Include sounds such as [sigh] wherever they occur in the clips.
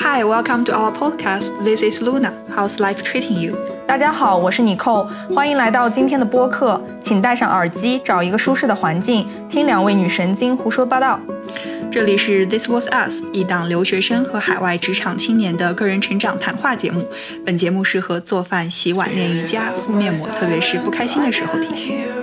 Hi, welcome to our podcast. This is Luna. How's life treating you? 大家好，我是 Nicole，欢迎来到今天的播客。请戴上耳机，找一个舒适的环境，听两位女神经胡说八道。这里是 This Was Us，一档留学生和海外职场青年的个人成长谈话节目。本节目适合做饭、洗碗、练瑜伽、敷面膜，特别是不开心的时候听。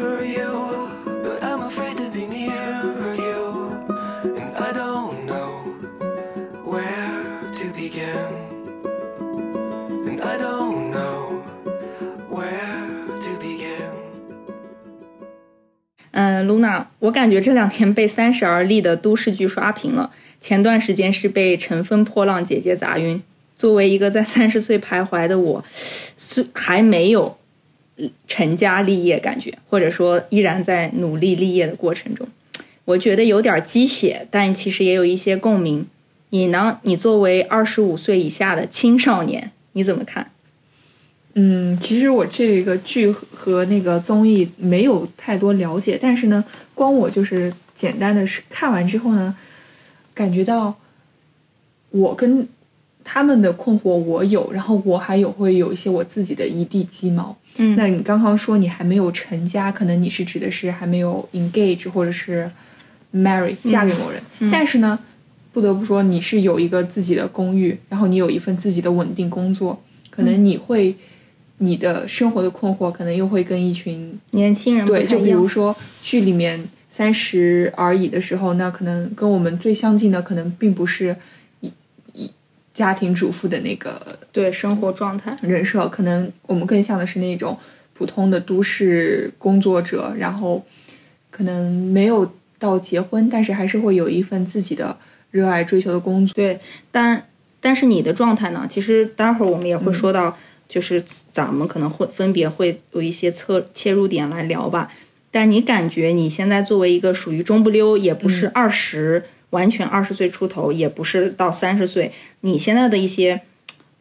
嗯，Luna，我感觉这两天被《三十而立》的都市剧刷屏了。前段时间是被《乘风破浪》姐姐砸晕。作为一个在三十岁徘徊的我，虽还没有成家立业，感觉或者说依然在努力立业的过程中，我觉得有点鸡血，但其实也有一些共鸣。你呢？你作为二十五岁以下的青少年，你怎么看？嗯，其实我这个剧和那个综艺没有太多了解，但是呢，光我就是简单的是看完之后呢，感觉到我跟他们的困惑我有，然后我还有会有一些我自己的一地鸡毛。嗯那你刚刚说你还没有成家，可能你是指的是还没有 engage 或者是 marry 嫁给某人，但是呢，不得不说你是有一个自己的公寓，然后你有一份自己的稳定工作，可能你会。你的生活的困惑可能又会跟一群年轻人对，就比如说剧里面三十而已的时候，那可能跟我们最相近的，可能并不是一一家庭主妇的那个对生活状态，人设，可能我们更像的是那种普通的都市工作者，然后可能没有到结婚，但是还是会有一份自己的热爱追求的工作。对，但但是你的状态呢？其实待会儿我们也会说到，就是咱们可能会分别会有一些侧切入点来聊吧。但你感觉你现在作为一个属于中不溜，也不是二十、完全二十岁出头，也不是到三十岁，你现在的一些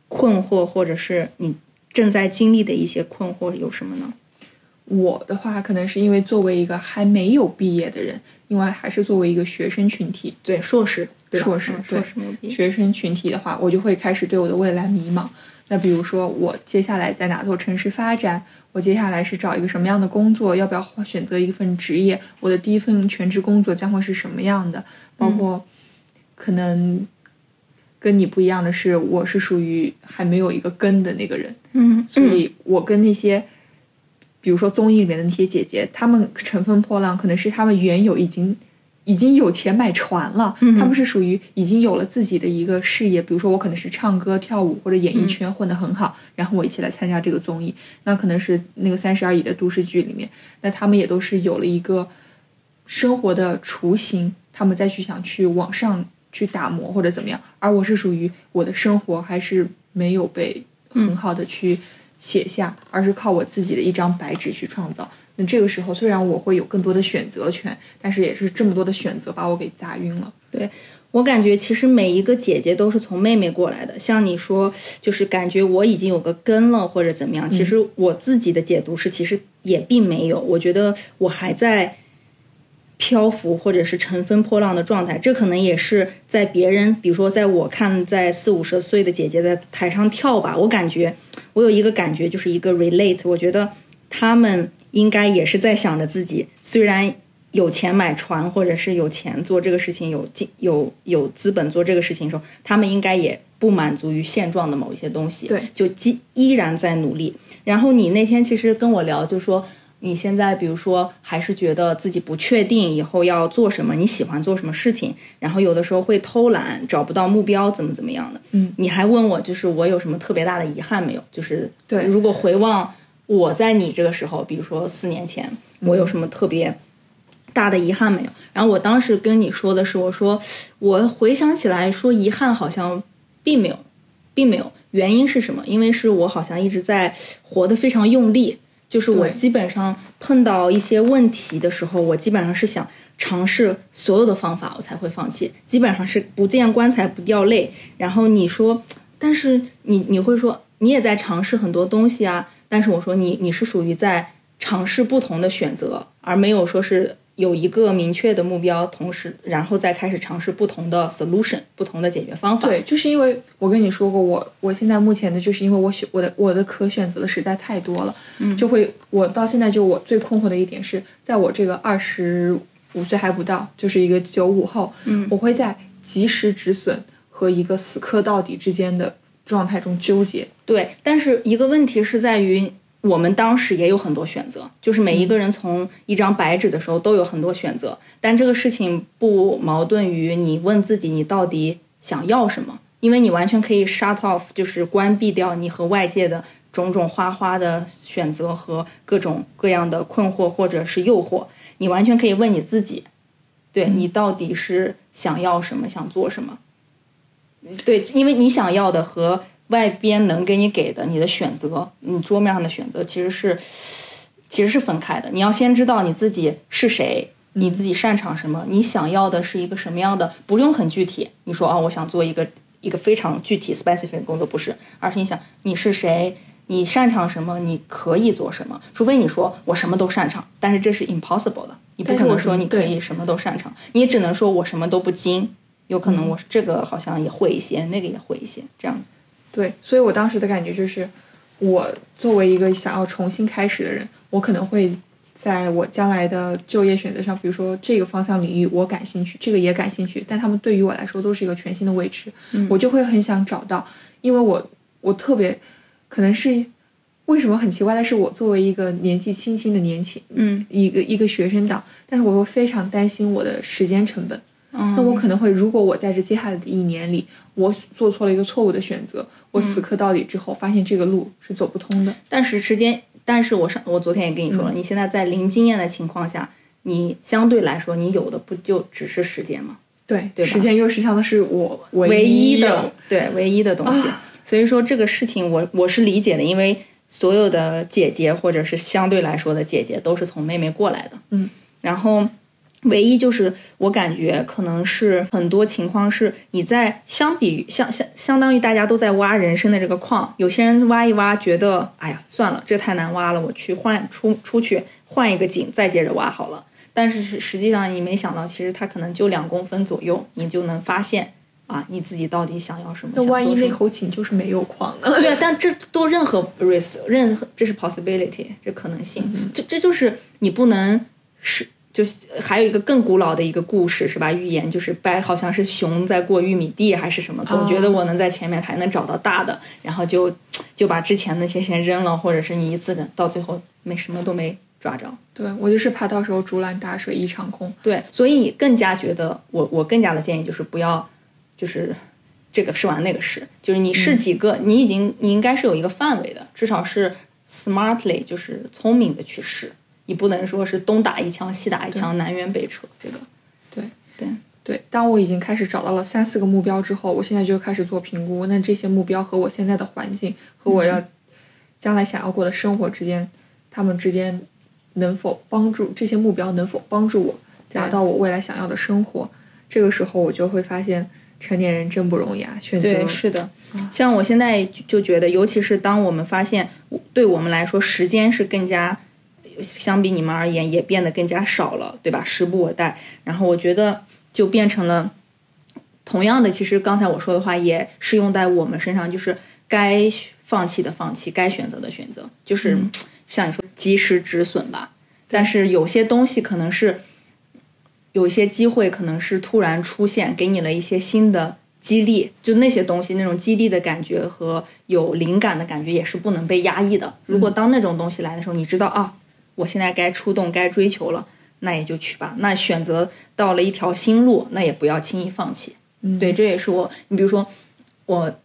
困惑，或者是你正在经历的一些困惑有什么呢？我的话，可能是因为作为一个还没有毕业的人，因为还是作为一个学生群体，对，硕士，硕士硕士学生群体的话，我就会开始对我的未来迷茫。那比如说，我接下来在哪座城市发展？我接下来是找一个什么样的工作？要不要选择一份职业？我的第一份全职工作将会是什么样的？包括可能跟你不一样的是，我是属于还没有一个根的那个人，嗯，所以我跟那些，比如说综艺里面的那些姐姐，她们乘风破浪，可能是她们原有已经已经有钱买船了，嗯。她们是属于已经有了自己的一个事业，比如说我可能是唱歌、跳舞或者演艺圈混得很好，然后我一起来参加这个综艺，那可能是那个《三十而已》的都市剧里面，那他们也都是有了一个生活的雏形，他们再去想去往上去打磨或者怎么样，而我是属于我的生活还是没有被很好的去写下，而是靠我自己的一张白纸去创造。那这个时候，虽然我会有更多的选择权，但是也是这么多的选择把我给砸晕了。对我感觉，其实每一个姐姐都是从妹妹过来的。像你说，就是感觉我已经有个根了，或者怎么样。其实我自己的解读是，其实也并没有。我觉得我还在漂浮或者是乘风破浪的状态。这可能也是在别人，比如说在我看，在四五十岁的姐姐在台上跳吧，我感觉我有一个感觉，就是一个 relate。我觉得他们应该也是在想着自己，虽然有钱买船，或者是有钱做这个事情，有金有有资本做这个事情的时候，他们应该也不满足于现状的某一些东西，对就依依然在努力。然后你那天其实跟我聊，就说你现在比如说还是觉得自己不确定以后要做什么，你喜欢做什么事情，然后有的时候会偷懒，找不到目标，怎么怎么样的。嗯，你还问我就是我有什么特别大的遗憾没有？就是对如果回望我在你这个时候，比如说四年前，我有什么特别大的遗憾没有？然后我当时跟你说的是，我说我回想起来说遗憾好像并没有，并没有。原因是什么？因为是我好像一直在活得非常用力，就是我基本上碰到一些问题的时候，我基本上是想尝试所有的方法，我才会放弃。基本上是不见棺材不掉泪。然后你说，但是你你会说你也在尝试很多东西啊，但是我说你你是属于在尝试不同的选择，而没有说是有一个明确的目标，同时然后再开始尝试不同的 solution，不同的解决方法。对，就是因为我跟你说过，我我现在目前的就是因为我选我的我的可选择的实在太多了，嗯，就会我到现在就我最困惑的一点是在我这个二十五岁还不到，就是一个九五后，嗯，我会在及时止损和一个死磕到底之间的状态中纠结。对，但是一个问题是在于。我们当时也有很多选择，就是每一个人从一张白纸的时候都有很多选择，但这个事情不矛盾于你问自己你到底想要什么，因为你完全可以 shut off，就是关闭掉你和外界的种种花花的选择和各种各样的困惑或者是诱惑，你完全可以问你自己，对你到底是想要什么，想做什么？对，因为你想要的和。外边能给你给的，你的选择，你桌面上的选择其实是，其实是分开的。你要先知道你自己是谁，你自己擅长什么，你想要的是一个什么样的，不用很具体。你说啊，我想做一个一个非常具体 specific 的工作，不是，而是你想你是谁，你擅长什么，你可以做什么。除非你说我什么都擅长，但是这是 impossible 的，你不可能说你可以什么都擅长，你只能说我什么都不精，有可能我这个好像也会一些，那个也会一些，这样。对，所以我当时的感觉就是，我作为一个想要重新开始的人，我可能会在我将来的就业选择上，比如说这个方向领域我感兴趣，这个也感兴趣，但他们对于我来说都是一个全新的未知，我就会很想找到，因为我我特别可能是为什么很奇怪的是，我作为一个年纪轻轻的年轻，嗯，一个一个学生党，但是我又非常担心我的时间成本。那我可能会，如果我在这接下来的一年里，我做错了一个错误的选择，我死磕到底之后，发现这个路是走不通的。但是时间，但是我上我昨天也跟你说了，你现在在零经验的情况下，你相对来说，你有的不就只是时间吗？对，对，时间又实际上的是我唯一的，对，唯一的东西。所以说这个事情，我我是理解的，因为所有的姐姐或者是相对来说的姐姐，都是从妹妹过来的。嗯，然后。唯一就是我感觉可能是很多情况是你在相比于相相相当于大家都在挖人生的这个矿，有些人挖一挖觉得哎呀算了，这太难挖了，我去换出出去换一个井再接着挖好了。但是实际上你没想到，其实它可能就两公分左右，你就能发现啊你自己到底想要什么。那万一那口井就是没有矿呢？对，但这都任何 risk，任何这是 possibility，这可能性，这这就是你不能是。就是还有一个更古老的一个故事是吧？寓言就是掰，好像是熊在过玉米地还是什么，总觉得我能在前面还能找到大的，然后就就把之前那些先扔了，或者是你一次到最后没什么都没抓着。对我就是怕到时候竹篮打水一场空。对，所以更加觉得我我更加的建议就是不要，就是这个试完那个试，就是你试几个，你已经你应该是有一个范围的，至少是 smartly 就是聪明的去试。你不能说是东打一枪西打一枪南辕北辙，这个，对对对。当我已经开始找到了三四个目标之后，我现在就开始做评估。那这些目标和我现在的环境和我要将来想要过的生活之间，他们之间能否帮助这些目标能否帮助我达到我未来想要的生活？这个时候我就会发现成年人真不容易啊！选择对是的，像我现在就觉得，尤其是当我们发现，对我们来说时间是更加。相比你们而言，也变得更加少了，对吧？时不我待。然后我觉得就变成了同样的。其实刚才我说的话也适用在我们身上，就是该放弃的放弃，该选择的选择，就是像你说及时止损吧。但是有些东西可能是有一些机会，可能是突然出现，给你了一些新的激励。就那些东西，那种激励的感觉和有灵感的感觉，也是不能被压抑的。如果当那种东西来的时候，你知道啊。我现在该出动，该追求了，那也就去吧。那选择到了一条新路，那也不要轻易放弃。对，这也是我。你比如说，我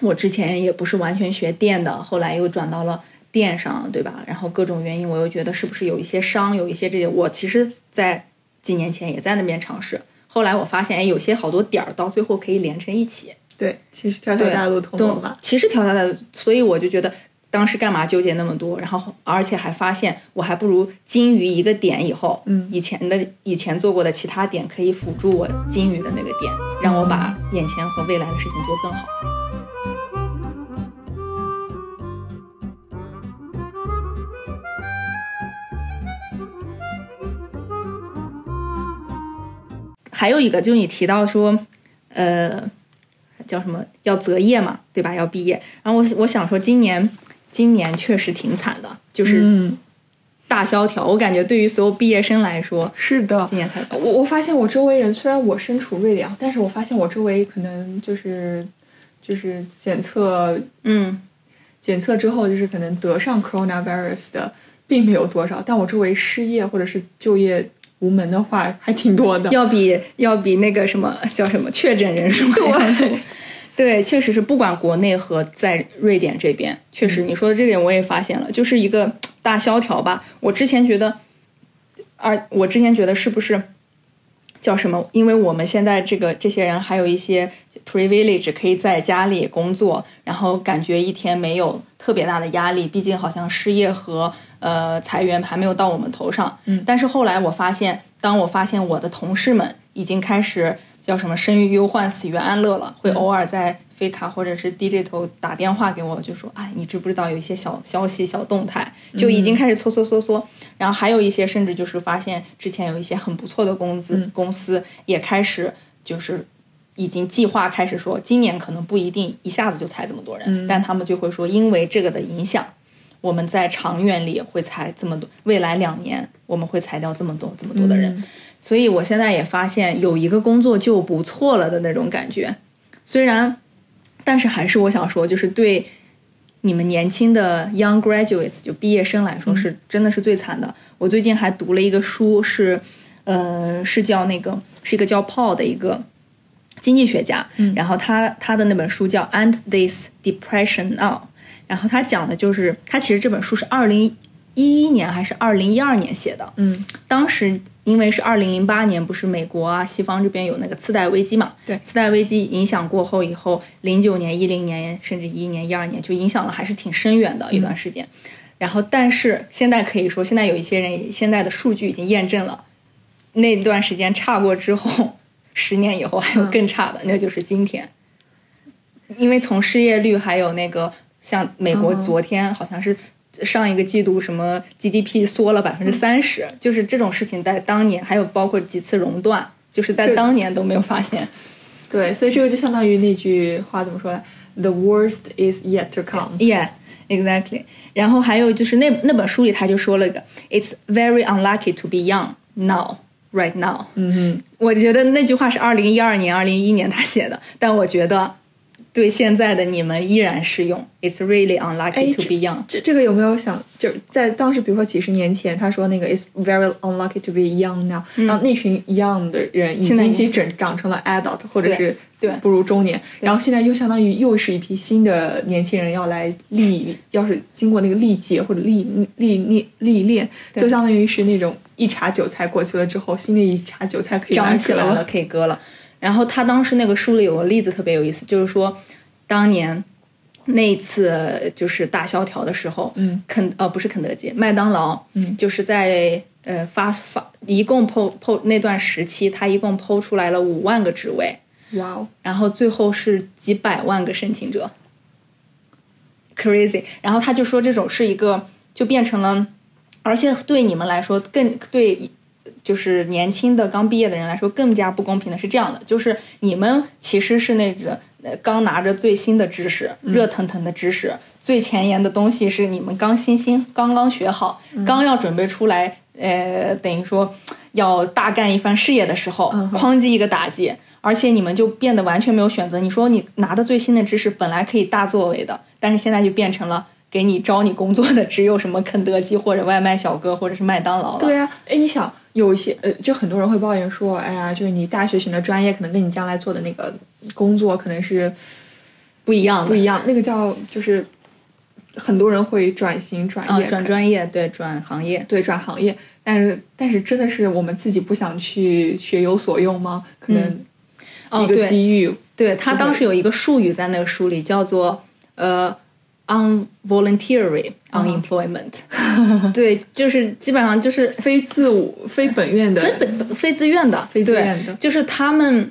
我之前也不是完全学电的，后来又转到了电上，对吧？然后各种原因，我又觉得是不是有一些伤，有一些这些。我其实，在几年前也在那边尝试，后来我发现，哎，有些好多点儿到最后可以连成一起。对，其实条条大路通罗马。其实条条大路，所以我就觉得。当时干嘛纠结那么多？然后而且还发现我还不如金鱼一个点以后，嗯，以前的以前做过的其他点可以辅助我金鱼的那个点，让我把眼前和未来的事情做更好。还有一个就是你提到说，呃，叫什么要择业嘛，对吧？要毕业。然后我我想说，今年今年确实挺惨的，就是嗯，大萧条。我感觉对于所有毕业生来说，是的今。年太惨。我我发现我周围人虽然我身处瑞典，但是我发现我周围可能就是就是检测嗯，检测之后，就是可能得上 coronavirus 的并没有多少，但我周围失业或者是就业无门的话还挺多的。要比要比那个什么叫什么确诊人数还要多。对，确实是，不管国内和在瑞典这边，确实你说的这点我也发现了，就是一个大萧条吧。我之前觉得，而我之前觉得是不是叫什么？因为我们现在这个这些人还有一些 privilege 可以在家里工作，然后感觉一天没有特别大的压力。毕竟好像失业和呃裁员还没有到我们头上。嗯但是后来我发现，当我发现我的同事们已经开始叫什么“生于忧患，死于安乐”了，会偶尔在飞卡或者是 digital 打电话给我，就说：“哎，你知不知道有一些小消息、小动态，就已经开始搓搓搓搓。然后还有一些甚至就是发现之前有一些很不错的工资、公司也开始就是已经计划开始说，今年可能不一定一下子就裁这么多人，但他们就会说，因为这个的影响。我们在长远里会裁这么多，未来两年我们会裁掉这么多这么多的人，所以我现在也发现有一个工作就不错了的那种感觉。虽然，但是还是我想说，就是对你们年轻的 young graduates 就毕业生来说，是真的是最惨的。我最近还读了一个书，是呃是叫那个是一个叫 Paul 的一个经济学家，然后他他的那本书叫《End This Depression Now》，然后他讲的就是他其实这本书是二零一一年还是二零一二年写的，嗯，当时因为是二零零八年，不是美国啊西方这边有那个次贷危机嘛，对次贷危机影响过后以后，零九年、一零年甚至一一年、一二年就影响了还是挺深远的一段时间。然后，但是现在可以说，现在有一些人现在的数据已经验证了，那段时间差过之后，十年以后还有更差的，那就是今天。因为从失业率还有那个像美国嗯昨天好像是上一个季度什么 GDP 缩了百分之三十，就是这种事情在当年还有包括几次熔断，就是在当年都没有发现。对，所以这个就相当于那句话怎么说呢？The worst is yet to come。Yeah, exactly. 然后还有就是那那本书里他就说了个，It's very unlucky to be young now, right now。嗯哼，我觉得那句话是二零一二年、二零一一年他写的，但我觉得对现在的你们依然适用。It's really unlucky to be young。这这个有没有想，就是在当时，比如说几十年前，他说那个 It's very unlucky to be young now，、然后那群 young 的人已经经其实长长成了 adult 或者是对步入中年，然后现在又相当于又是一批新的年轻人要来历，要是经过那个历劫或者历历历历练，就相当于是那种一茬韭菜过去了之后，新的一茬韭菜可以长起来了。可以割了。然后他当时那个书里有个例子特别有意思，就是说当年那一次就是大萧条的时候，嗯，肯呃不是肯德基，麦当劳，嗯。就是在呃发发一共 PO PO 那段时期，他一共 PO 出来了五万个职位，哇哦，然后最后是几百万个申请者，crazy。然后他就说这种是一个就变成了，而且对你们来说更对，就是年轻的刚毕业的人来说更加不公平的是这样的，就是你们其实是那个呃刚拿着最新的知识、热腾腾的知识、最前沿的东西是你们刚新兴、刚刚学好、刚要准备出来，呃，等于说要大干一番事业的时候，哐叽一个打击。而且你们就变得完全没有选择。你说你拿的最新的知识本来可以大作为的，但是现在就变成了给你招你工作的只有什么肯德基或者外卖小哥或者是麦当劳了。对啊，哎，你想有一些呃，就很多人会抱怨说，哎呀，就是你大学选的专业可能跟你将来做的那个工作可能是不一样的，不一样，那个叫就是很多人会转型转啊，业，转专业，对，转行业。对转行业，但是但是真的是我们自己不想去学有所用吗？可能哦，一个，机遇，对他当时有一个术语在那个书里叫做呃 involuntary unemployment，[laughs] 对，就是基本上就是非自我、非本院的，非本非自愿的，非自愿的，就是他们，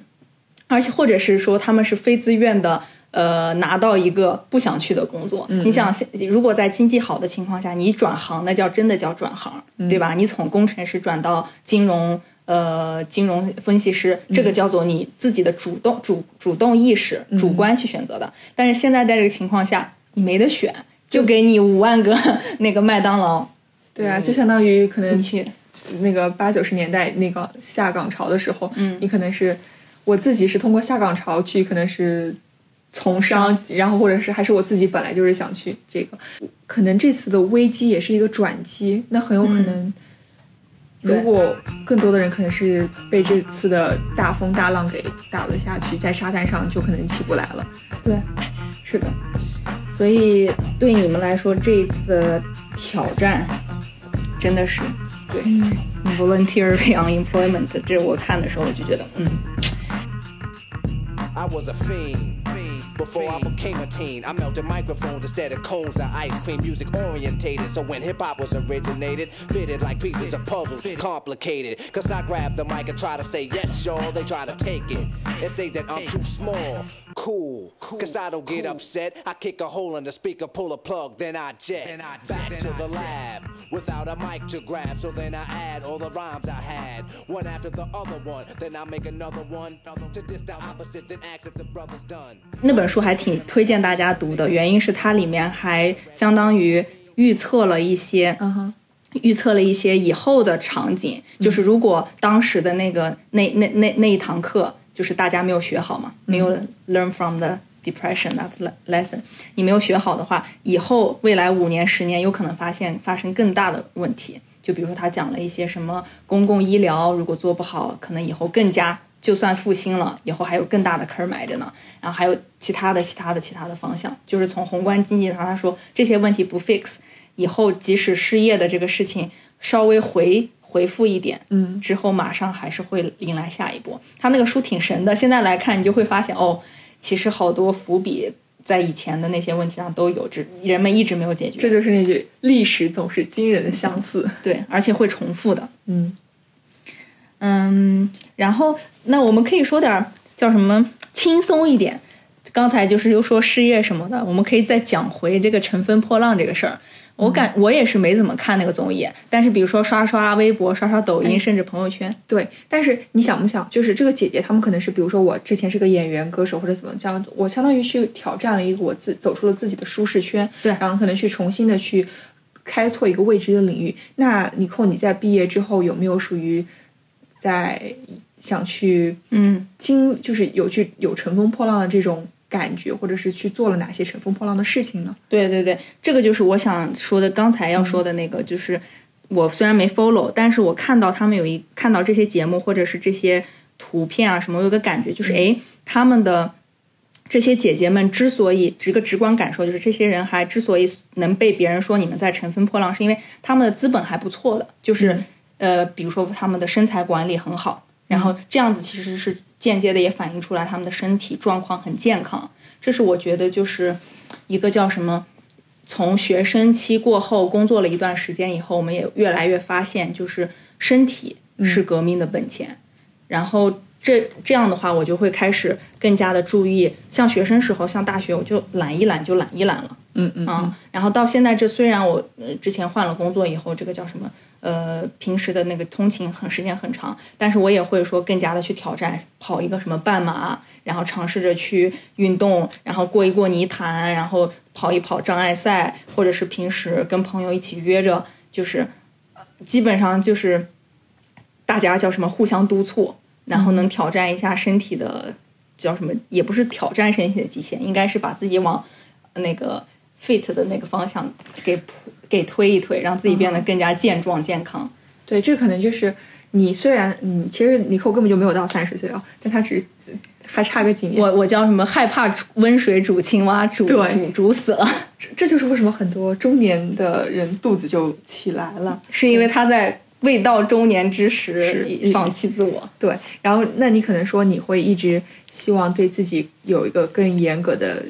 而且或者是说他们是非自愿的。呃，拿到一个不想去的工作，嗯你想，现如果在经济好的情况下，你转行，那叫真的叫转行，嗯对吧？你从工程师转到金融呃金融分析师，这个叫做你自己的主动主主动意识、主观去选择的。但是现在在这个情况下，你没得选，就给你五万个 [laughs] 那个麦当劳，对啊，就相当于可能去。那个八九十年代那个下岗潮的时候，嗯，你可能是我自己是通过下岗潮去，可能是从商，然后或者是还是我自己本来就是想去这个，可能这次的危机也是一个转机，那很有可能，如果更多的人可能是被这次的大风大浪给打了下去，在沙滩上就可能起不来了。对，是的，所以对你们来说，这一次的挑战真的是对、voluntary unemployment，这我看的时候我就觉得，嗯，I was a fiend. Before I became a teen, I melted microphones instead of cones of ice cream. Music orientated, so when hip hop was originated, fitted like pieces of puzzles, complicated. Cause I grab the mic and try to say yes, y'all. They try to take it and say that I'm too small. Cool, cause I don't get upset. I kick a hole in the speaker, pull a plug, then I jet. Back to the lab without a mic to grab. So then I add all the rhymes I had, one after the other one. Then I make another one to diss the opposite, then ask if the brother's done. 书还挺推荐大家读的，原因是它里面还相当于预测了一些，嗯哼，预测了一些以后的场景，就是如果当时的那个那那那那一堂课，就是大家没有学好嘛，没有 learn from the depression that lesson，你没有学好的话，以后未来五年十年有可能发现发生更大的问题。就比如说他讲了一些什么公共医疗，如果做不好，可能以后更加就算复兴了，以后还有更大的坑儿埋着呢。然后还有其他的、其他的、其他的方向，就是从宏观经济上，他说这些问题不 fix，以后即使失业的这个事情稍微回回复一点，嗯，之后马上还是会迎来下一波。他那个书挺神的，现在来看你就会发现哦，其实好多伏笔在以前的那些问题上都有，只人们一直没有解决。这就是那句“历史总是惊人的相似对，而且会重复的。”。嗯，嗯，然后那我们可以说点儿叫什么轻松一点。刚才就是又说失业什么的，我们可以再讲回这个乘风破浪这个事儿。我感我也是没怎么看那个综艺，但是比如说刷刷微博、刷刷抖音，甚至朋友圈，对。但是你想不想，就是这个姐姐她们可能是，比如说我之前是个演员、歌手或者怎么这样，我相当于去挑战了一个我自走出了自己的舒适圈，对然后可能去重新的去开拓一个未知的领域。那尼寇，你在毕业之后有没有属于在想去嗯，经，就是有去有乘风破浪的这种感觉，或者是去做了哪些乘风破浪的事情呢？对对对，这个就是我想说的，刚才要说的那个，就是我虽然没 follow，但是我看到他们有一看到这些节目或者是这些图片啊什么，我有个感觉就是，诶，他们的这些姐姐们之所以这个直观感受就是，这些人还之所以能被别人说你们在乘风破浪，是因为他们的资本还不错的，就是、呃，比如说他们的身材管理很好，然后这样子其实是间接的也反映出来他们的身体状况很健康，这是我觉得就是一个叫什么。从学生期过后，工作了一段时间以后，我们也越来越发现，就是身体是革命的本钱。然后这这样的话，我就会开始更加的注意，像学生时候，像大学，我就懒一懒就懒一懒了。嗯嗯啊，然后到现在这虽然我呃之前换了工作以后，这个叫什么呃平时的那个通勤很时间很长，但是我也会说更加的去挑战跑一个什么半马，然后尝试着去运动，然后过一过泥潭，然后跑一跑障碍赛，或者是平时跟朋友一起约着，就是基本上就是大家叫什么互相督促，然后能挑战一下身体的叫什么，也不是挑战身体的极限，应该是把自己往那个 fit 的那个方向给给推一推，让自己变得更加健壮健康。对，这可能就是你虽然嗯，其实尼寇根本就没有到三十岁啊，但他只还差个几年。我我叫什么？害怕温水煮青蛙，煮煮煮死了，这这就是为什么很多中年的人肚子就起来了。是因为他在未到中年之时放弃自我。对，然后那你可能说你会一直希望对自己有一个更严格的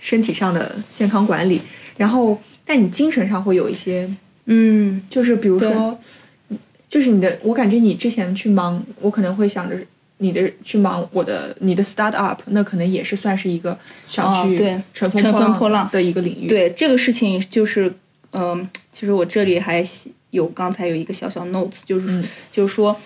身体上的健康管理，然后但你精神上会有一些，嗯，就是比如说，就是你的，我感觉你之前去忙，我可能会想着。你的去忙我的你的 start up，那可能也是算是一个想去乘风破破浪的一个领域。对这个事情，就是嗯、其实我这里还有刚才有一个小小 notes，就是、嗯就是说，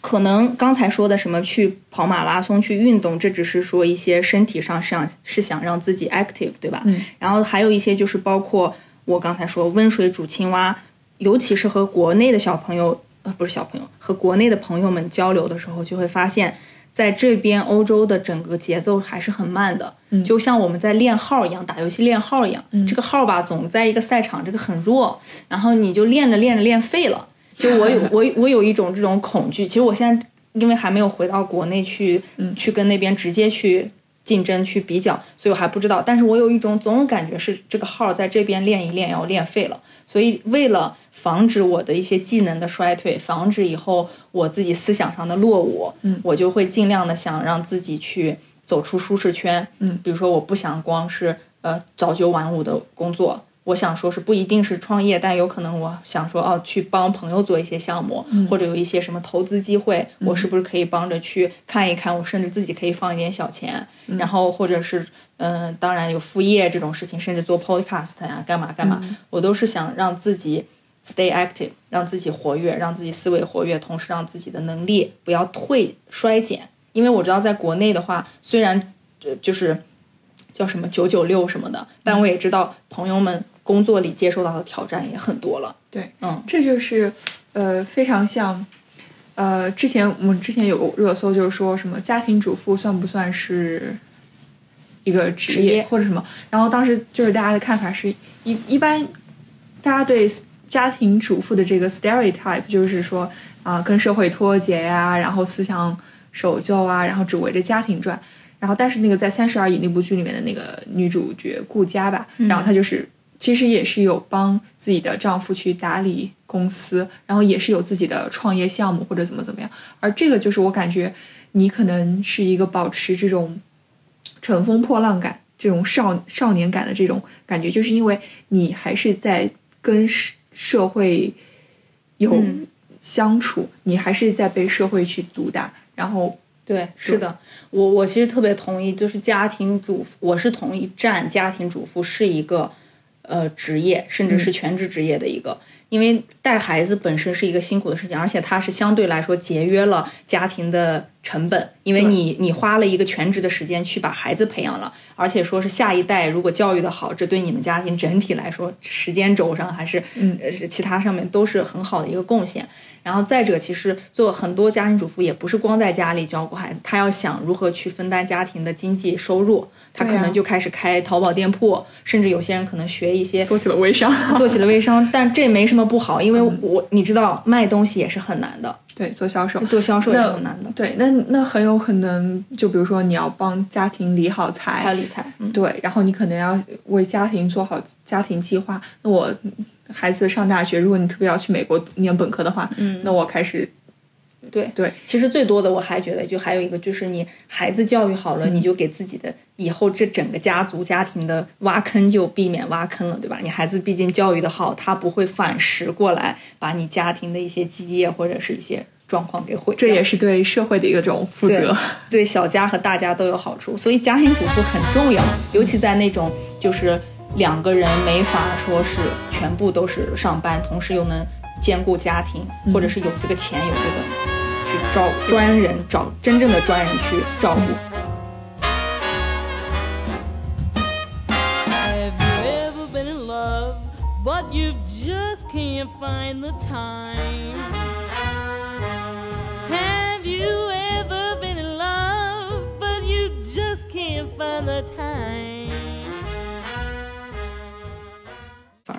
可能刚才说的什么去跑马拉松、去运动，这只是说一些身体上想是想让自己 active，对吧？嗯。然后还有一些就是包括我刚才说温水煮青蛙，尤其是和国内的小朋友，呃，不是小朋友，和国内的朋友们交流的时候，就会发现。在这边，欧洲的整个节奏还是很慢的，嗯就像我们在练号一样，打游戏练号一样。这个号吧，总在一个赛场，这个很弱，然后你就练着练着练废了。就我有我我有一种这种恐惧。其实我现在因为还没有回到国内去，去跟那边直接去竞争去比较，所以我还不知道。但是我有一种总有感觉是这个号在这边练一练要练废了，所以为了防止我的一些技能的衰退，防止以后我自己思想上的落伍，嗯我就会尽量的想让自己去走出舒适圈，嗯，比如说我不想光是呃早九晚五的工作。我想说，是不一定是创业，但有可能我想说，哦，去帮朋友做一些项目，或者有一些什么投资机会，我是不是可以帮着去看一看？我甚至自己可以放一点小钱，然后或者是，嗯、当然有副业这种事情，甚至做 podcast 呀、干嘛干嘛，我都是想让自己 stay active，让自己活跃，让自己思维活跃，同时让自己的能力不要退衰减。因为我知道在国内的话，虽然呃就是叫什么九九六什么的，但我也知道朋友们工作里接受到的挑战也很多了。对，嗯，这就是呃非常像，呃之前我们之前有个热搜，就是说什么家庭主妇算不算是一个职职业或者什么？然后当时就是大家的看法是一一般，大家对家庭主妇的这个 stereotype 就是说啊、跟社会脱节呀、然后思想守旧啊，然后只围着家庭转。然后，但是那个在《三十而已》那部剧里面的那个女主角顾佳吧，然后她就是其实也是有帮自己的丈夫去打理公司，然后也是有自己的创业项目或者怎么怎么样。而这个就是我感觉你可能是一个保持这种乘风破浪感、这种少少年感的这种感觉，就是因为你还是在跟社社会有嗯。相处，你还是在被社会去毒打，然后对，是的，我我其实特别同意，就是家庭主妇，我是同意站家庭主妇是一个呃职业，甚至是全职职业的一个，因为带孩子本身是一个辛苦的事情，而且它是相对来说节约了家庭的成本，因为你你花了一个全职的时间去把孩子培养了，而且说是下一代如果教育的好，这对你们家庭整体来说，时间轴上还是嗯。呃其他上面都是很好的一个贡献。然后再者，其实做很多家庭主妇也不是光在家里照顾孩子，她要想如何去分担家庭的经济收入，她可能就开始开淘宝店铺，甚至有些人可能学一些做起了微商。做起了微商，[laughs] 但这没什么不好，因为我你知道卖东西也是很难的，对，做销售。做销售也是很难的，对，那那很有可能，就比如说你要帮家庭理好财，还有理财，嗯，对，然后你可能要为家庭做好家庭计划。那我孩子上大学，如果你特别要去美国念本科的话，嗯，那我开始对对。其实最多的我还觉得，就还有一个就是你孩子教育好了，你就给自己的以后这整个家族家庭的挖坑就避免挖坑了，对吧？你孩子毕竟教育的好，他不会反噬过来把你家庭的一些基业或者是一些状况给毁掉。这也是对社会的一个种负对责。[laughs] 对小家和大家都有好处，所以家庭主妇很重要，尤其在那种就是两个人没法说是全部都是上班，同时又能兼顾家庭，或者是有这个钱有这个去招专人找真正的专人去照顾。Have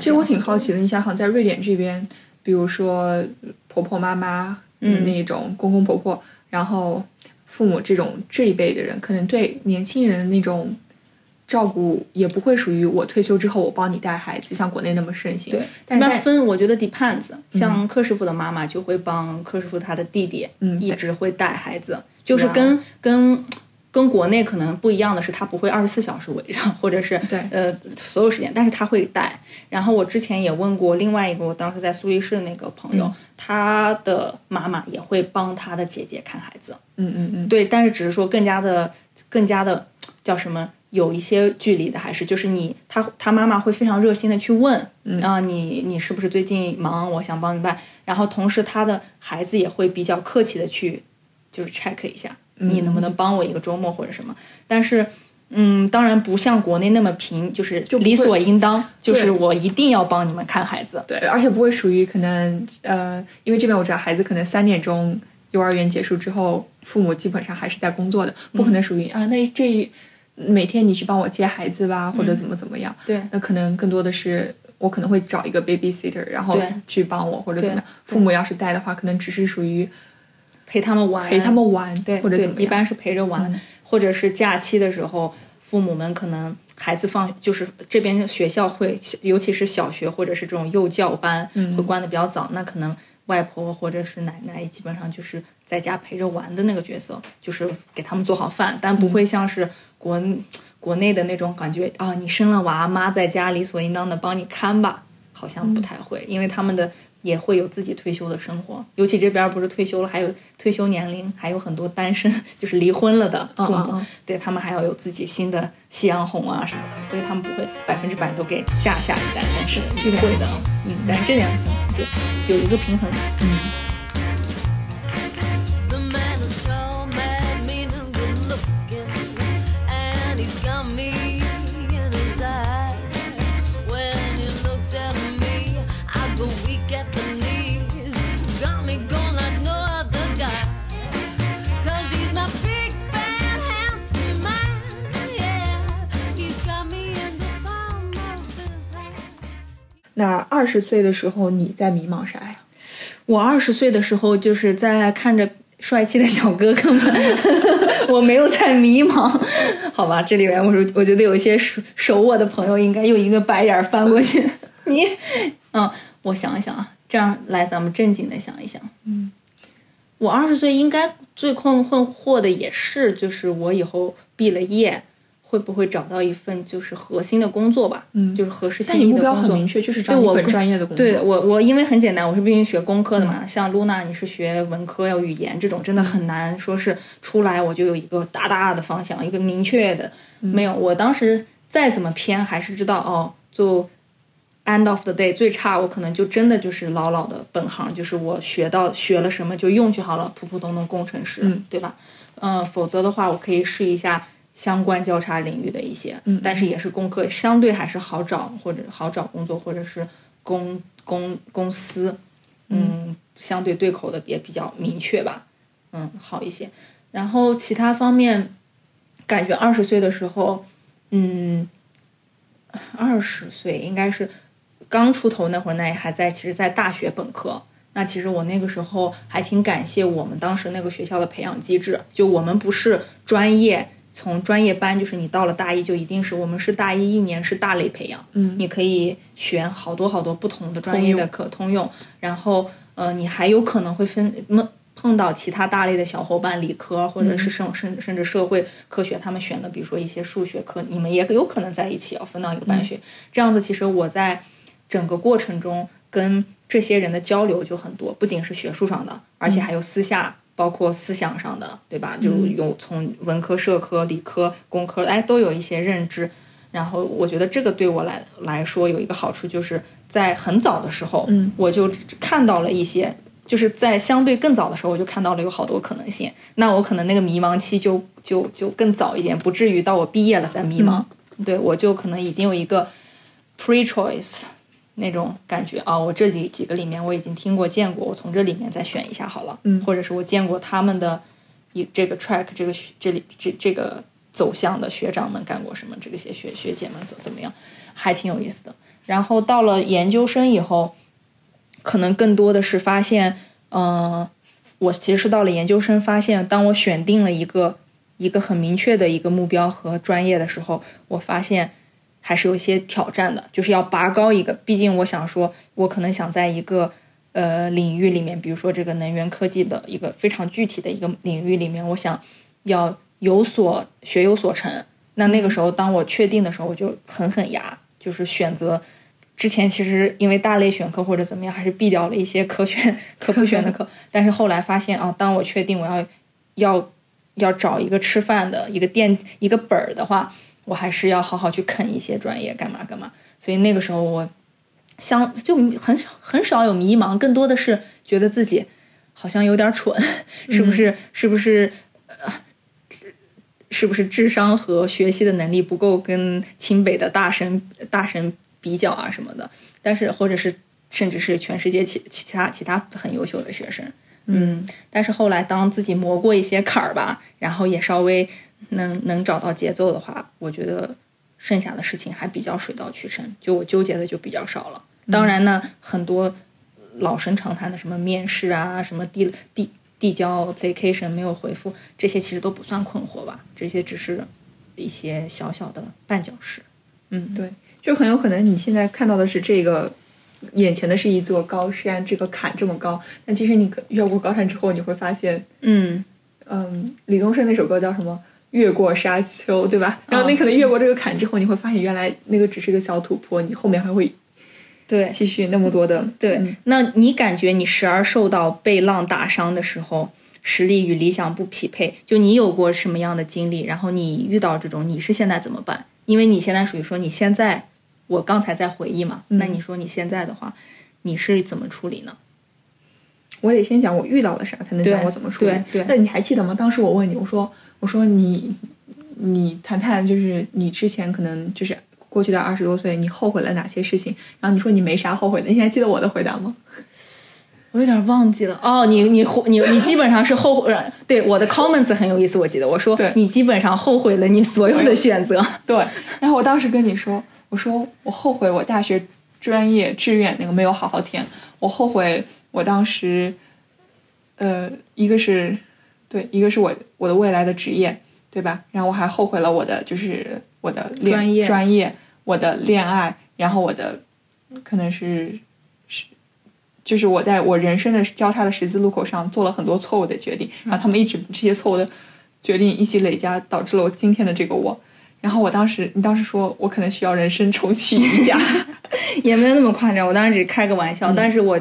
其实我挺好奇的，你想想，在瑞典这边，比如说婆婆妈妈，嗯，那种公公婆婆，然后父母这种这一辈的人，可能对年轻人的那种照顾也不会属于我退休之后我帮你带孩子，像国内那么盛行。对，但是分，我觉得 depends。像柯师傅的妈妈就会帮柯师傅他的弟弟，嗯一直会带孩子，就是跟跟跟国内可能不一样的是，他不会二十四小时围着，或者是对呃所有时间，但是他会带。然后我之前也问过另外一个，我当时在苏黎世的那个朋友，嗯他的妈妈也会帮他的姐姐看孩子。嗯嗯嗯，对，但是只是说更加的更加的叫什么有一些距离的，还是就是你他他妈妈会非常热心的去问，啊、你你是不是最近忙？我想帮你办。然后同时他的孩子也会比较客气的去就是 check 一下，你能不能帮我一个周末或者什么。但是嗯，当然不像国内那么平，就是理所应当，就是我一定要帮你们看孩子。对，而且不会属于可能呃，因为这边我知道孩子可能三点钟幼儿园结束之后，父母基本上还是在工作的，不可能属于、啊，那这每天你去帮我接孩子吧，或者怎么怎么样。对。那可能更多的是我可能会找一个 babysitter，然后去帮我或者怎么样。父母要是带的话，可能只是属于陪他们玩，陪他们玩，对，或者怎么一般是陪着玩，嗯。或者是假期的时候，父母们可能孩子放，就是这边学校会，尤其是小学或者是这种幼教班，嗯。会关的比较早，那可能外婆或者是奶奶基本上就是在家陪着玩的那个角色，就是给他们做好饭，但不嗯会像是国、国内的那种感觉啊，你生了娃，妈在家理所应当的帮你看吧，好像不太会，因为他们的也会有自己退休的生活，尤其这边不是退休了，还有退休年龄，还有很多单身，就是离婚了的父母，嗯。嗯对他们还要有自己新的夕阳红啊什么的，所以他们不会百分之百都给下下一代，但是是会的，嗯，但是这点对有一个平衡，The 那二十岁的时候你在迷茫啥呀？我二十岁的时候，就是在看着帅气的小哥哥们，[laughs] 我没有在迷茫，好吧？这里面我说，我觉得有一些熟熟我的朋友应该用一个白眼儿翻过去。[laughs] 你，嗯，我想一想啊，这样来，咱们正经的想一想。嗯，我二十岁应该最困困惑的也是，就是我以后毕了业。会不会找到一份就是核心的工作吧？嗯就是合适但你目标心意的工作。很明确，就是找你本专业的工作。对我，我因为很简单，我是毕竟学工科的嘛。像露娜，你是学文科，要语言这种，真的很难说是出来我就有一个大大的方向，一个明确的。没有，我当时再怎么偏，还是知道哦，就 end of the day 最差，我可能就真的就是老老的本行，就是我学到学了什么就用就好了，普普通通工程师，嗯对吧？嗯、否则的话，我可以试一下。相关交叉领域的一些，嗯但是也是工科，相对还是好找，或者好找工作，或者是公公公司，嗯，相对对口的也比较明确吧，嗯，好一些。然后其他方面，感觉二十岁的时候，嗯，二十岁应该是刚出头那会儿，那也还在，其实，在大学本科。那其实我那个时候还挺感谢我们当时那个学校的培养机制，就我们不是专业，从专业班就是你到了大一就一定是我们是大一一年是大类培养，嗯。你可以选好多好多不同的专业的可通用，然后呃你还有可能会分碰碰到其他大类的小伙伴，理科或者是甚甚甚至社会科学，他们选的比如说一些数学课，你们也有可能在一起要分到一个班学，这样子其实我在整个过程中跟这些人的交流就很多，不仅是学术上的，而且还有私下。包括思想上的，对吧？就有从文科、社科、理科、工科，哎，都有一些认知。然后我觉得这个对我来来说有一个好处，就是在很早的时候，嗯我就看到了一些，就是在相对更早的时候，我就看到了有好多可能性。那我可能那个迷茫期就就就更早一点，不至于到我毕业了才迷茫。对我就可能已经有一个 pre-choice 那种感觉啊，我这里几个里面我已经听过见过，我从这里面再选一下好了。嗯或者是我见过他们的一这个 track 这个学这里这这个走向的学长们干过什么，这个些学学姐们怎怎么样，还挺有意思的。然后到了研究生以后，可能更多的是发现，嗯、我其实是到了研究生，发现当我选定了一个一个很明确的一个目标和专业的时候，我发现还是有一些挑战的，就是要拔高一个。毕竟我想说，我可能想在一个呃领域里面，比如说这个能源科技的一个非常具体的一个领域里面，我想要有所学有所成。那那个时候，当我确定的时候，我就狠狠牙，就是选择。之前其实因为大类选课或者怎么样，还是避掉了一些可选可不选的课。[laughs] 但是后来发现啊，当我确定我要要要找一个吃饭的一个店一个本儿的话，我还是要好好去啃一些专业，干嘛干嘛。所以那个时候我相就很少很少有迷茫，更多的是觉得自己好像有点蠢，[laughs] 是不是？是不是？呃，是不是智商和学习的能力不够跟清北的大神大神比较啊什么的？但是或者是甚至是全世界其其他其他很优秀的学生，嗯，但是后来当自己磨过一些坎儿吧，然后也稍微能能找到节奏的话，我觉得剩下的事情还比较水到渠成，就我纠结的就比较少了。当然呢，很多老生常谈的什么面试啊，什么递递递交 application 没有回复，这些其实都不算困惑吧，这些只是一些小小的绊脚石。嗯，对，就很有可能你现在看到的是这个，眼前的是一座高山，这个坎这么高，但其实你可越过高山之后，你会发现，嗯，嗯，李宗盛那首歌叫什么？越过沙丘，对吧？然后你可能越过这个坎之后，你会发现原来那个只是个小土坡，你后面还会对，继续那么多的。对，嗯那你感觉你时而受到被浪打伤的时候，实力与理想不匹配，就你有过什么样的经历？然后你遇到这种，你是现在怎么办？因为你现在属于说你现在，我刚才在回忆嘛，那你说你现在的话，你是怎么处理呢？我得先讲我遇到了啥，才能讲我怎么处理。对对那你还记得吗？当时我问你，我说，我说你，你谈谈，就是你之前可能就是过去的二十多岁，你后悔了哪些事情？然后你说你没啥后悔的，你还记得我的回答吗？我有点忘记了哦，你你后你你基本上是后悔，[laughs] 对我的 comments 很有意思，我记得我说你基本上后悔了你所有的选择，[laughs] 对。然后我当时跟你说，我说我后悔我大学专业志愿那个没有好好填，我后悔我当时，呃，一个是，对，一个是我我的未来的职业，对吧？然后我还后悔了我的就是我的恋专业专业，我的恋爱，然后我的可能是是。就是我在我人生的交叉的十字路口上做了很多错误的决定，然后他们一直这些错误的决定一起累加，导致了我今天的这个我。然后我当时，你当时说我可能需要人生重启一下，[laughs] 也没有那么夸张，我当时只是开个玩嗯笑，但是我。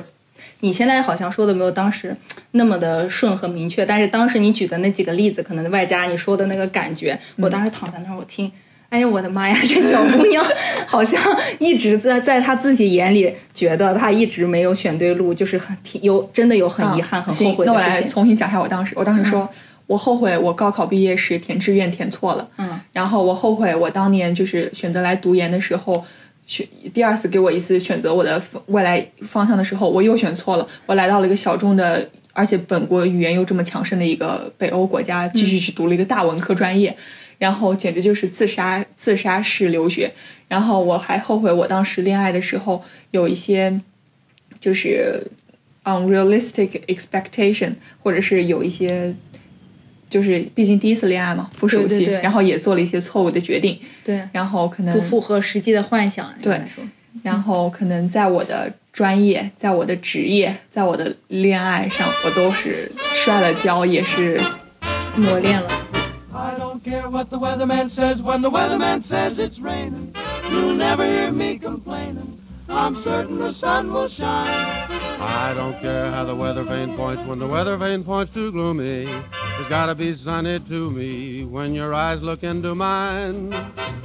你现在好像说的没有当时那么的顺和明确，但是当时你举的那几个例子，可能外加你说的那个感觉，嗯我当时躺在那儿，我听，哎呀，我的妈呀，这小姑娘 [laughs] 好像一直在在她自己眼里觉得她一直没有选对路，就是很挺有真的有很遗憾、很后行那我来悔的事情。重新讲一下我当时，我当时说、我后悔我高考毕业时填志愿填错了，嗯，然后我后悔我当年就是选择来读研的时候。选第二次给我一次选择我的未来方向的时候，我又选错了。我来到了一个小众的，而且本国语言又这么强盛的一个北欧国家，继续去读了一个大文科专业，然后简直就是自杀自杀式留学。然后我还后悔我当时恋爱的时候有一些就是 unrealistic expectation，或者是有一些就是毕竟第一次恋爱嘛，不熟悉，对对对然后也做了一些错误的决定，对，然后可能不符合实际的幻想。对然后可能在我的专业、在我的职业、在我的恋爱上，我都是摔了跤，也是磨练了。I don't care what the weatherman says when the weatherman says it's raining. You'll never hear me complaining. I'm certain the sun will shine. I don't care how the weather vane points when the weather vane points too gloomy. It's gotta be sunny to me when your eyes look into mine.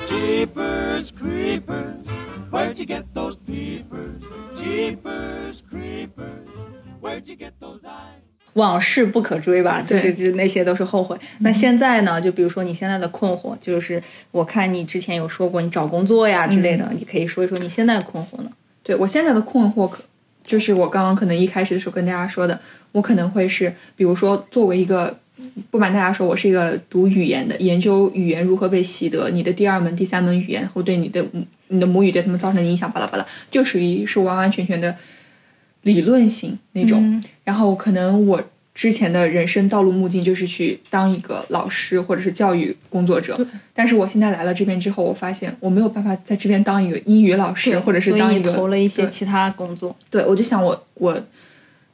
Jeepers creepers, where'd you get those peepers? Jeepers creepers, where'd you get those eyes? 往事不可追吧，就是就那些都是后悔。那现在呢？就比如说你现在的困惑，就是我看你之前有说过你找工作呀之类的，你可以说一说你现在的困惑呢？对我现在的困惑可，就是我刚刚可能一开始的时候跟大家说的，我可能会是，比如说作为一个，不瞒大家说，我是一个读语言的，研究语言如何被习得，你的第二门、第三门语言会对你的母你的母语对他们造成的影响，巴拉巴拉，就属于是完完全全的理论型那种。然后可能我之前的人生道路目径就是去当一个老师或者是教育工作者，但是我现在来了这边之后，我发现我没有办法在这边当一个英语老师，或者是当一个投了一些其他工作。对，我就想我我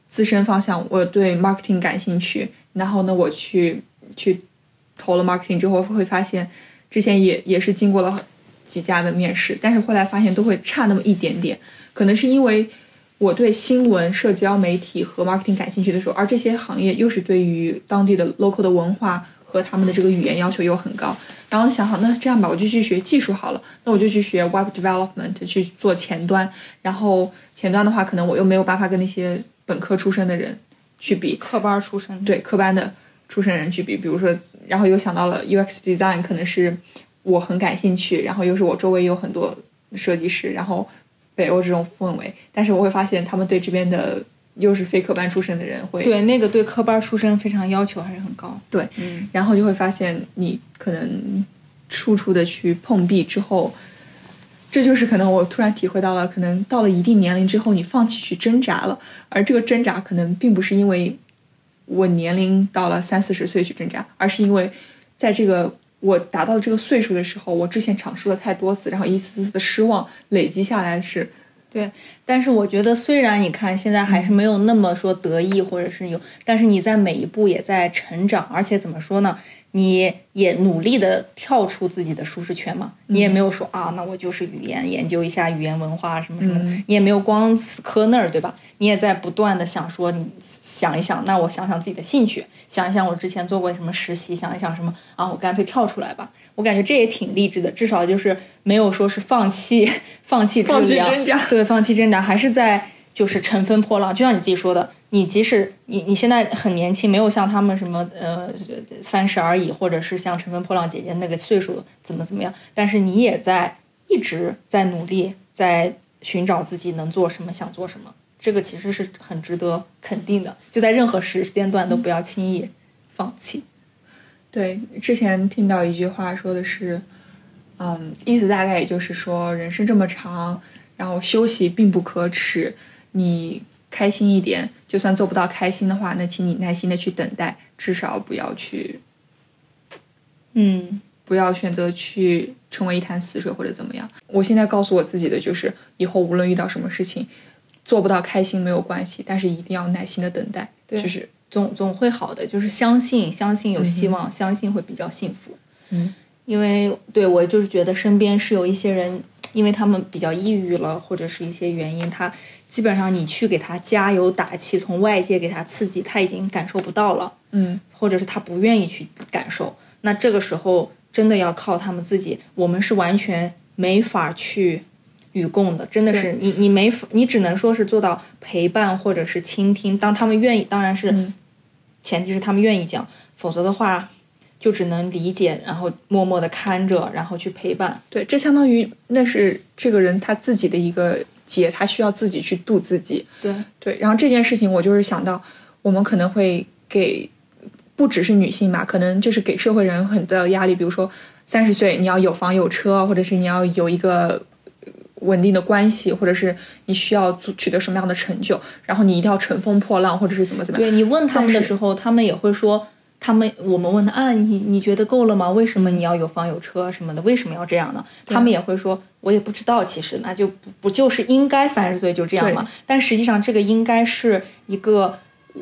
自身方向，我对 marketing 感兴趣，然后呢，我去去投了 marketing 之后，会发现之前也也是经过了几家的面试，但是后来发现都会差那么一点点，可能是因为我对新闻、社交媒体和 marketing 感兴趣的时候，而这些行业又是对于当地的 local 的文化和他们的这个语言要求又很高。然后想好，那这样吧，我就去学技术好了，那我就去学 Web Development 去做前端。然后前端的话，可能我又没有办法跟那些本科出身的人去比，科班出身，对科班的出身人去比，比如说，然后又想到了 UX design，可能是我很感兴趣，然后又是我周围有很多设计师，然后北欧这种氛围，但是我会发现他们对这边的又是非科班出身的人会对那个对科班出身非常要求还是很高。对，嗯，然后就会发现你可能处处的去碰壁之后，这就是可能我突然体会到了，可能到了一定年龄之后，你放弃去挣扎了，而这个挣扎可能并不是因为我年龄到了三四十岁去挣扎，而是因为在这个我达到这个岁数的时候，我之前尝试了太多次，然后一次次的失望累积下来是，对，但是我觉得，虽然你看现在还是没有那么说得意，或者是有，但是你在每一步也在成长，而且怎么说呢？你也努力的跳出自己的舒适圈嘛，你也没有说啊，那我就是语言研究一下语言文化什么什么的，你也没有光死磕那儿，对吧？你也在不断的想说，你想一想，那我想想自己的兴趣，想一想我之前做过什么实习，想一想什么啊，我干脆跳出来吧。我感觉这也挺励志的，至少就是没有说是放弃 [laughs] 放弃挣扎。对，放弃挣扎，还是在就是乘风破浪。就像你自己说的，你即使你你现在很年轻，没有像他们什么呃三十而已，或者是像乘风破浪姐姐那个岁数怎么怎么样，但是你也在一直在努力，在寻找自己能做什么，想做什么。这个其实是很值得肯定的，就在任何时间段都不要轻易放弃。对，之前听到一句话说的是，嗯，意思大概也就是说，人生这么长，然后休息并不可耻，你开心一点，就算做不到开心的话，那请你耐心的去等待，至少不要去，嗯，不要选择去成为一潭死水或者怎么样。我现在告诉我自己的就是，以后无论遇到什么事情，做不到开心没有关系，但是一定要耐心的等待，对就是总总会好的，就是相信，相信有希望，相信会比较幸福。嗯，因为对我就是觉得身边是有一些人，因为他们比较抑郁了，或者是一些原因，他基本上你去给他加油打气，从外界给他刺激，他已经感受不到了，嗯，或者是他不愿意去感受。那这个时候真的要靠他们自己，我们是完全没法去与共的，真的是你你没法，你只能说是做到陪伴或者是倾听。当他们愿意，当然是、嗯前提是他们愿意讲，否则的话就只能理解，然后默默的看着，然后去陪伴。对，这相当于那是这个人他自己的一个劫，他需要自己去渡自己。对对，然后这件事情我就是想到，我们可能会给不只是女性吧，可能就是给社会人很大的压力，比如说三十岁你要有房有车，或者是你要有一个呃稳定的关系，或者是你需要做取得什么样的成就，然后你一定要乘风破浪，或者是怎么怎么样。对你问他们的时候，他们也会说。他们，我们问他啊，你你觉得够了吗？为什么你要有房有车什么的？为什么要这样呢？他们也会说，我也不知道，其实那就不不就是应该三十岁就这样吗？但实际上，这个应该是一个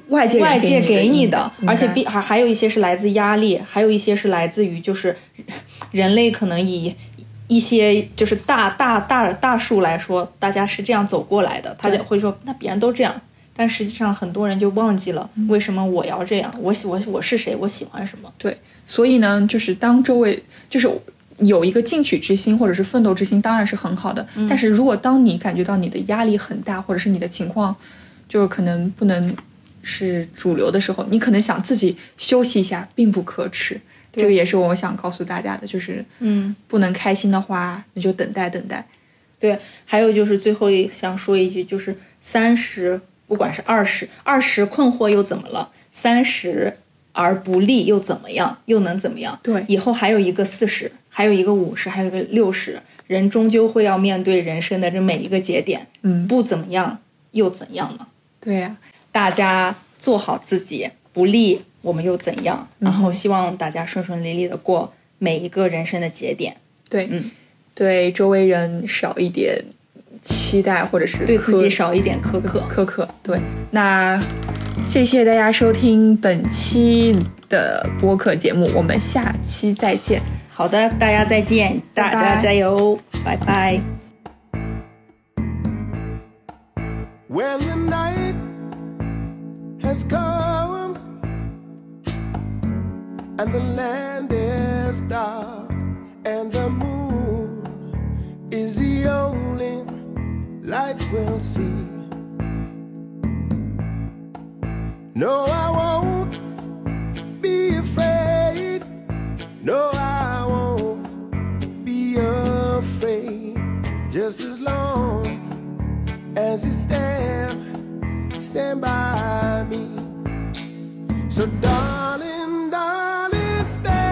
外界外界给你你的，而且比还还有一些是来自压力，还有一些是来自于就是人类可能以一些就是大大大大数来说，大家是这样走过来的，他就会说那别人都这样，但实际上很多人就忘记了为什么我要这样，我喜我我是谁，我喜欢什么。对，所以呢，就是当周围就是有一个进取之心或者是奋斗之心，当然是很好的。但是如果当你感觉到你的压力很大，或者是你的情况就是可能不能是主流的时候，你可能想自己休息一下，并不可耻。这个也是我想告诉大家的，就是嗯，不能开心的话，那就等待等待。对，还有就是最后一想说一句，就是三十，不管是二十，二十困惑又怎么了？三十而不立又怎么样？又能怎么样？对以后还有一个四十，还有一个五十，还有一个六十，人终究会要面对人生的这每一个节点，嗯，不怎么样又怎样呢？对呀、大家做好自己，不立我们又怎样？然后希望大家顺顺利利的过每一个人生的节点，对，嗯，对周围人少一点期待，或者是对自己少一点苛刻。苛刻。对，那谢谢大家收听本期的播客节目，我们下期再见。好的，大家再见，大家加油，拜拜 When the night has come and the land is dark, and the moon is the only light we'll see. No, I won't be afraid. No, I won't be afraid. Just as long as you stand, stand by me. So, darling, darling, stand